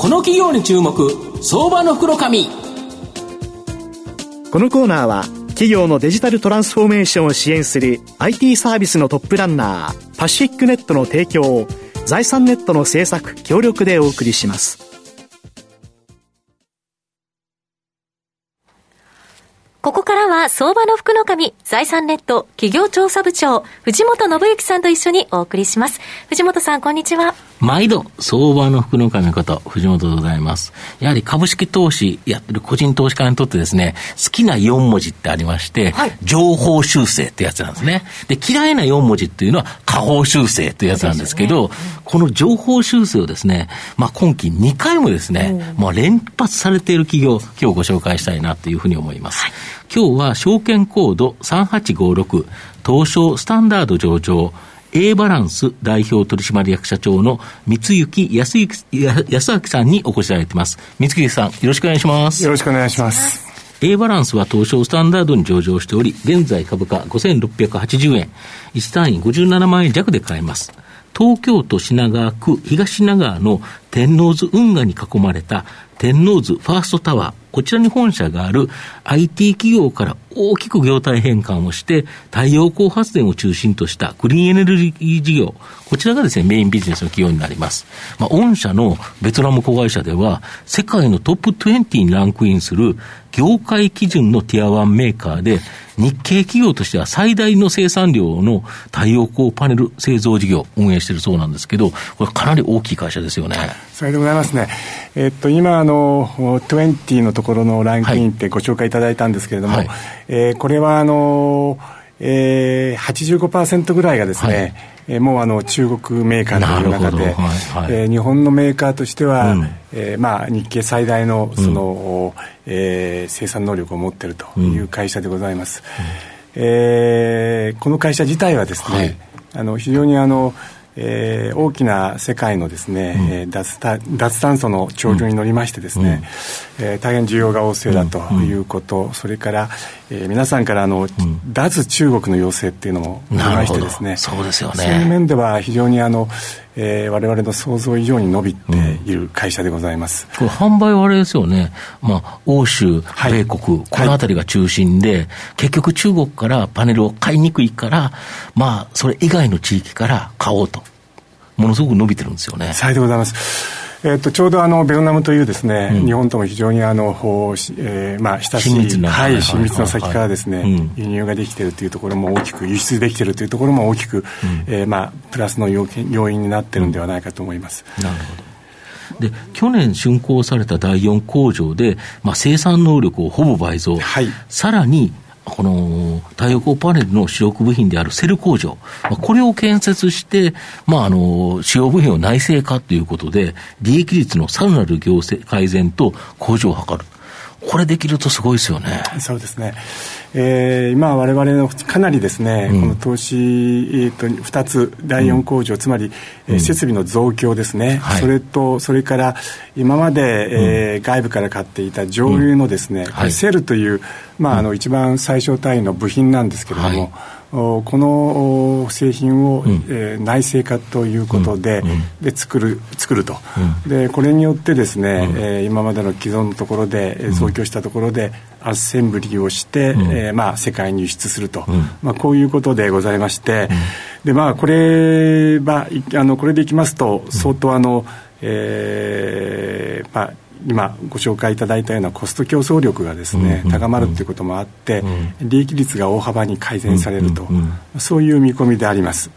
この企業に注目相場の袋紙このコーナーは企業のデジタルトランスフォーメーションを支援する IT サービスのトップランナーパシフィックネットの提供を財産ネットの制作協力でお送りしますここからは相場の福の神、財産ネット企業調査部長、藤本信之さんと一緒にお送りします。藤本さん、こんにちは。毎度、相場の福の神こと、藤本でございます。やはり株式投資やってる個人投資家にとってですね、好きな4文字ってありまして、はい、情報修正ってやつなんですね。で、嫌いな4文字っていうのは、下方修正ってやつなんですけど、ねうん、この情報修正をですね、まあ今期2回もですね、まあ連発されている企業、今日ご紹介したいなというふうに思います。はい今日は証券コード3856東証スタンダード上場 A バランス代表取締役社長の三幸康康明さんにお越しいただいています。三幸さん、よろしくお願いします。よろしくお願いします。A バランスは東証スタンダードに上場しており、現在株価5680円、1単位57万円弱で買えます。東京都品川区東品川の天王洲運河に囲まれた天王洲ファーストタワー、こちらに本社がある IT 企業から大きく業態変換をして、太陽光発電を中心としたグリーンエネルギー事業、こちらがですね、メインビジネスの企業になります。まあ、御社のベトナム子会社では、世界のトップ20にランクインする業界基準のティア1メーカーで、日系企業としては最大の生産量の太陽光パネル製造事業を運営しているそうなんですけど、これかなり大きい会社ですよね。それでございますね。えっと、今、あの、20のところのランクインってご紹介いただいたんですけれども、はい、えー、これは、あの、えー、85%ぐらいがですね、はい。えー、もうあの中国メーカーという中で、はい。はい、えー、日本のメーカーとしては、うん、えー、まあ、日系最大のその、うん、えー、生産能力を持っているという会社でございます、うん、えー、この会社自体はですね、はい、あの非常にあのえー、大きな世界のですね、うん、えー、脱脱炭素の潮流に乗りましてですね、うん、えー、大変需要が旺盛だということ、うん、それから、えー、皆さんからあの、脱中国の要請っていうのもありましてですねそうですよね。そういう面では非常にあの、えー、我々の想像以上に伸びている会社でございます、これ販売はあれですよね、まあ、欧州、米国、はい、この辺りが中心で、はい、結局中国からパネルを買いにくいから、まあ、それ以外の地域から買おうと。ものすごく伸びてるんですよね。さようでございます。えー、とちょうどあのベトナムというですね、うん、日本とも非常にあの、えー、まあ親しい親密な,、はい、親密な先からですね、はいはい。はい、輸入ができているというところも大きく輸出できているというところも大きく、うん、えー、まあプラスの要要因になっているんではないかと思います。なるほど。で去年竣工された第4工場で、まあ、生産能力をほぼ倍増、はい、さらにこの太陽光パネルの主力部品であるセル工場、これを建設して、まあ、あの、主要部品を内製化ということで、利益率のさらなる行政改善と向上を図る。これできるとすごいですよね。そうですね。えー、今、われわれのかなりですね、うん、この投資、えーと、2つ、第4工場、うん、つまり、えー、設備の増強ですね、はい、それと、それから今まで、えー、外部から買っていた上流のですね、はい、セルという、まあ、あの一番最小単位の部品なんですけれども、はいこの製品を、うん、えー、内製化ということでうん、で作る作ると、うん、でこれによってですね、うん、えー、今までの既存のところで増強したところでアッセンブリをして、うん、えー、まあ、世界に輸出すると、まあ、こういうことでございまして、でまあ、これはあのこれでいきますと相当あの、えーまあ今ご紹介いただいたようなコスト競争力がですね、高まるということもあって、利益率が大幅に改善されると、そういう見込みであります。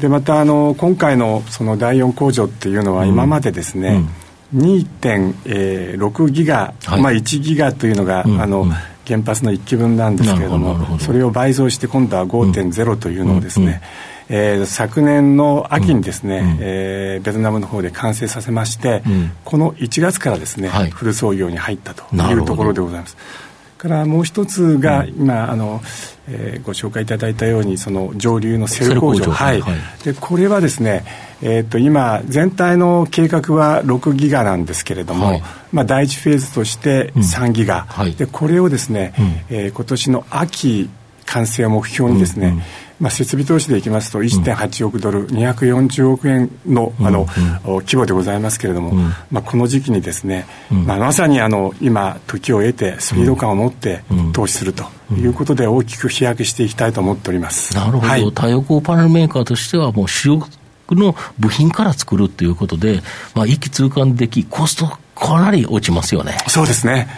でまたあの今回のその第4工場っていうのは今までですね、2.6ギガ、はい、まあ、1ギガというのが、あの原発の1基分なんですけれどもそれを倍増して今度は5.0というのをですね、えー、昨年の秋にですね、うん、えー、ベトナムの方で完成させまして、うん、この1月からですね、はい、フル操業に入ったというところでございます。からもう一つが今、あのえー、ご紹介いただいたようにその上流のセル工場。はい、はい、でこれはですね、えー、と今全体の計画は6ギガなんですけれども、はい、まあ、第一フェーズとして3ギガ、うんはい、でこれをですね、うん、えー、今年の秋完成を目標にですね、うんうんまあ、設備投資でいきますと1.8億ドル、うん、240億円のあの、うん、規模でございますけれども、うん、まあ、この時期にですね、まあ、まさにあの今時を得てスピード感を持って投資するということで大きく飛躍していきたいと思っております。なるほど、はい、太陽光パネルメーカーとしてはもう主力の部品から作るということで、まあ、一気通貫できコストかなり落ちますよね。そうですね。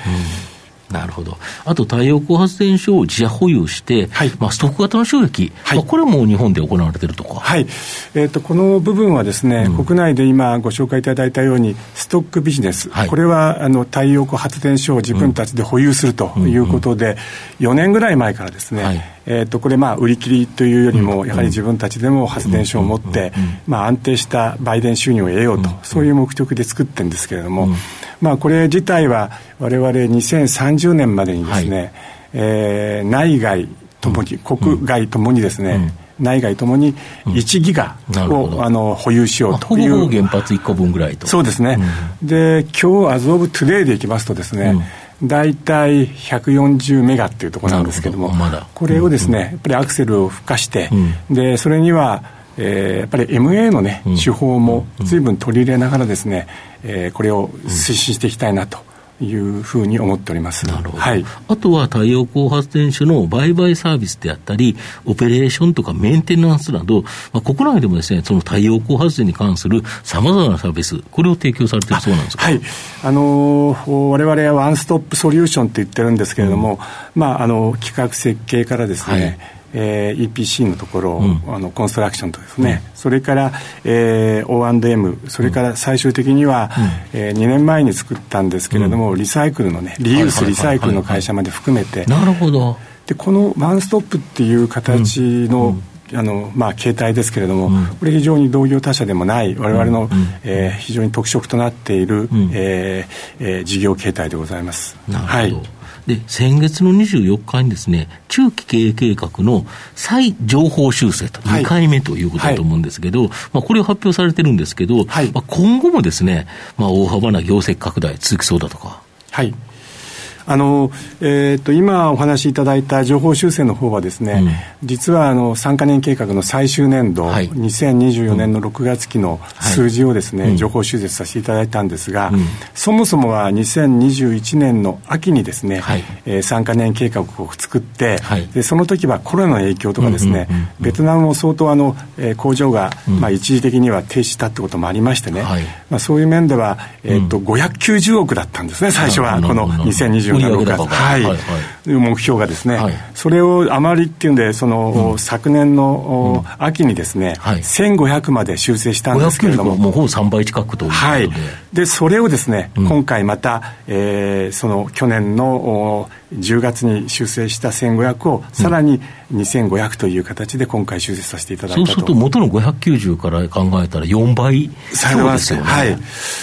なるほど。あと太陽光発電所を自社保有して、はい、まあ、ストック型の収益、はい、まあ、これも日本で行われているとか。はい。えっ、ー、と、この部分はですね、うん、国内で今ご紹介いただいたように、ストックビジネス、はい、これはあの太陽光発電所を自分たちで保有するということで、うん、4年ぐらい前からですね、はい。えー、とこれ、売り切りというよりも、やはり自分たちでも発電所を持って、まあ、安定した売電収入を得ようと、そういう目的で作ってるんですけれども、まあ、これ自体は、われわれ2030年までにですね、はい、えー、内外ともに、国外ともにですね、内外ともに1ギガを、うん、あの保有しようという、ほぼ原発1個分ぐらいと。そうですね、うん、で今日 as of today でいきますとですね、うん、大体140メガっていうところなんですけども、ま、これをですね、やっぱりアクセルを付加して、でそれにはえー、やっぱり MA のね、手法も随分取り入れながらですね、えー、これを推進していきたいなというふうに思っております。なるほど、はい、あとは太陽光発電所の売買サービスであったり、オペレーションとかメンテナンスなど、まあ、国内でもですねその太陽光発電に関するさまざまなサービス、これを提供されてるそうなんですか、はい。あのー、我々はワンストップソリューションって言ってるんですけれども、うん、まあ、あの企画設計からですね、はいえー、EPC のところ、うん、あのコンストラクションとですね、うん、それから、えー、O&M それから最終的には、うん、えー、2年前に作ったんですけれども、リサイクルのねリユースリサイクルの会社まで含めて、なるほど。でこのワンストップっていう形の、あのまあ、携帯ですけれども、うん、これ非常に同業他社でもない我々の、うん、えー、非常に特色となっている、うん、えー、えー、事業形態でございます。なるほど、はいで、先月の24日にですね、中期経営計画の再情報修正と、2回目ということだと思うんですけど、はい、まあ、これを発表されてるんですけど、はい、まあ、今後もですね、まあ、大幅な業績拡大続きそうだとか。はい。あの、えーと、今お話しいただいた情報修正の方はですね、うん、実はあの3か年計画の最終年度、はい、2024年の6月期の数字をですね、はい、情報修正させていただいたんですが、うん、そもそもは2021年の秋にですね、はい。えー、3か年計画を作って、はい、でその時はコロナの影響とかですね、ベトナムも相当あの、えー、工場が、うん、まあ、一時的には停止したってこともありましてね、はい、まあ、そういう面では、えーとうん、590億だったんですね最初はこの2024年の6月、はい、はい、目標がですね、はい、それをあまりっていうんでその、うん、昨年の、うん、秋にですね、はい、1500まで修正したんですけれども。もうほぼ3倍近くということで,、はい、でそれをですね、うん、今回また、えー、その去年の10月に修正した1500をさらに2500という形で今回修正させていただいたと、そうすると元の590から考えたら4倍強ですよね、はい。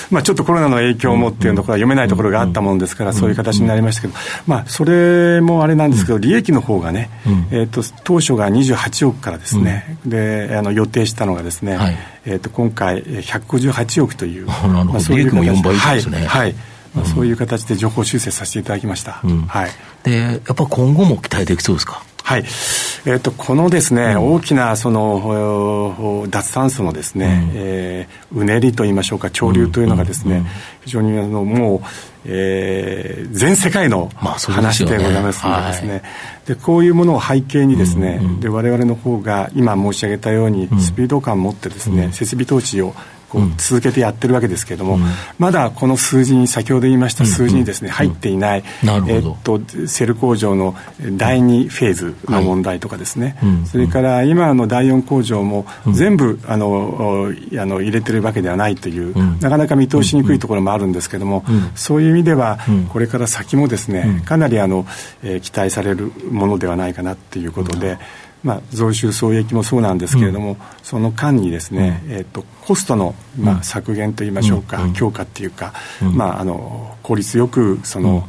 まあ、ちょっとコロナの影響もっていうところは読めないところがあったもんですからそういう形になりましたけど、まあ、それもあれなんですけど利益の方がね、えー、と当初が28億からですね、であの予定したのがですね、はいえー、と今回158億という、まあ、そういうも4倍ですね、はい、はい。まあ、そういう形で情報修正させていただきました、うん、はい、でやっぱ今後も期待できそうですか？はい、えーと、このですね、うん、大きなその脱炭素のですね、うん、えー、うねりといいましょうか潮流というのがですね、うん、非常にあのもう、えー、全世界の話でございますのでですね、でこういうものを背景にですね、うんうん、で我々の方が今申し上げたようにスピード感を持ってですね、設備投資をこう続けてやってるわけですけれども、うん、まだこの数字に先ほど言いました数字にですね、入っていない、えっとセル工場の第2フェーズの問題とかですね、はい、それから今の第4工場も全部あのあの入れてるわけではないという、なかなか見通しにくいところもあるんですけども、そういう意味ではこれから先もですねかなりあの、えー、期待されるものではないかなっていうことで。まあ、増収増益もそうなんですけれども、うん、その間にですね、うん、えーと、コストの、まあ、削減といいましょうか、うん、強化っていうか、まあ、あの効率よくその、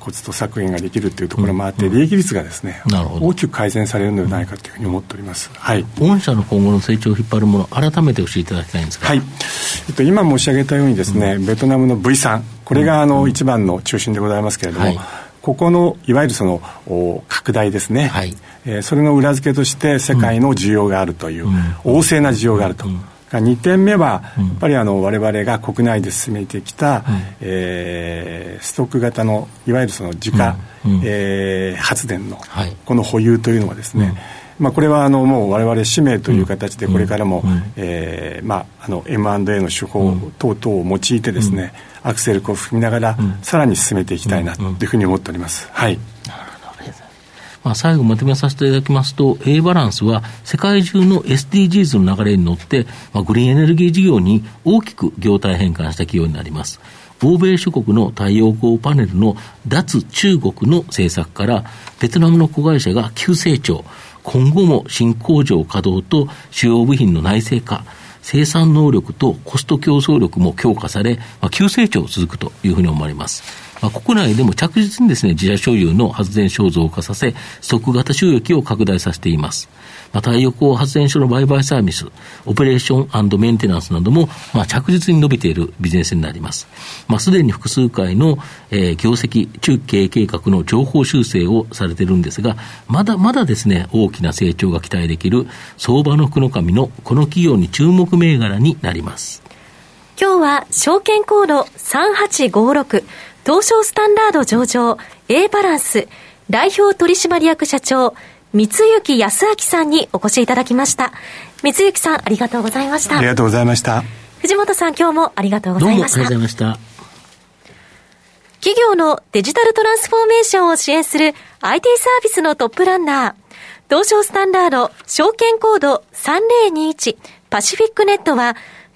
コスト削減ができるというところもあって、利益率がですね、大きく改善されるのではないかというふうに思っております、はい、御社の今後の成長を引っ張るもの、改めて教えていただきたいんですが、はい。えっと、今申し上げたようにですね、ベトナムの V 3これがあの、一番の中心でございますけれども、はいここのいわゆるその拡大ですね、はい。えー、それの裏付けとして世界の需要があるという、うん、旺盛な需要があると。うん。2点目は、やっぱりあの我々が国内で進めてきた、うん、えー、ストック型のいわゆるその自家、うん、えー、発電の、この保有というのはですね、うん、まあ、これはあのもう我々使命という形でこれからも、うん、えー、まあ、あの M&A の手法等々を用いてですね、アクセルを踏みながら、さらに進めていきたいなというふうに思っております。はい。まあ、最後まとめさせていただきますと、A バランスは世界中の SDGs の流れに乗って、まあ、グリーンエネルギー事業に大きく業態変換した企業になります。欧米諸国の太陽光パネルの脱中国の政策から、ベトナムの子会社が急成長、今後も新工場稼働と主要部品の内製化、生産能力とコスト競争力も強化され、まあ、急成長続くというふうに思われます。まあ、国内でも着実にですね、自社所有の発電所を増加させ、即型収益を拡大させています。まあ、太陽光発電所の売買サービス、オペレーションメンテナンスなども、まあ、着実に伸びているビジネスになります。まあ、すでに複数回の、えー、業績、中期計画の情報修正をされているんですが、まだまだですね、大きな成長が期待できる相場の福の神のこの企業に注目銘柄になります。今日は証券コード3856東証スタンダード上場 A バランス代表取締役社長三幸康明さんにお越しいただきました。三幸さんありがとうございました。ありがとうございました。藤本さん今日もありがとうございました。ありがとうございました。企業のデジタルトランスフォーメーションを支援する IT サービスのトップランナー東証スタンダード証券コード3021パシフィックネットは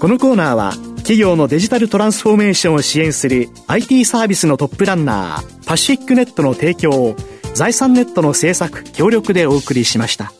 このコーナーは企業のデジタルトランスフォーメーションを支援する IT サービスのトップランナーパシフィックネットの提供を財産ネットの制作協力でお送りしました。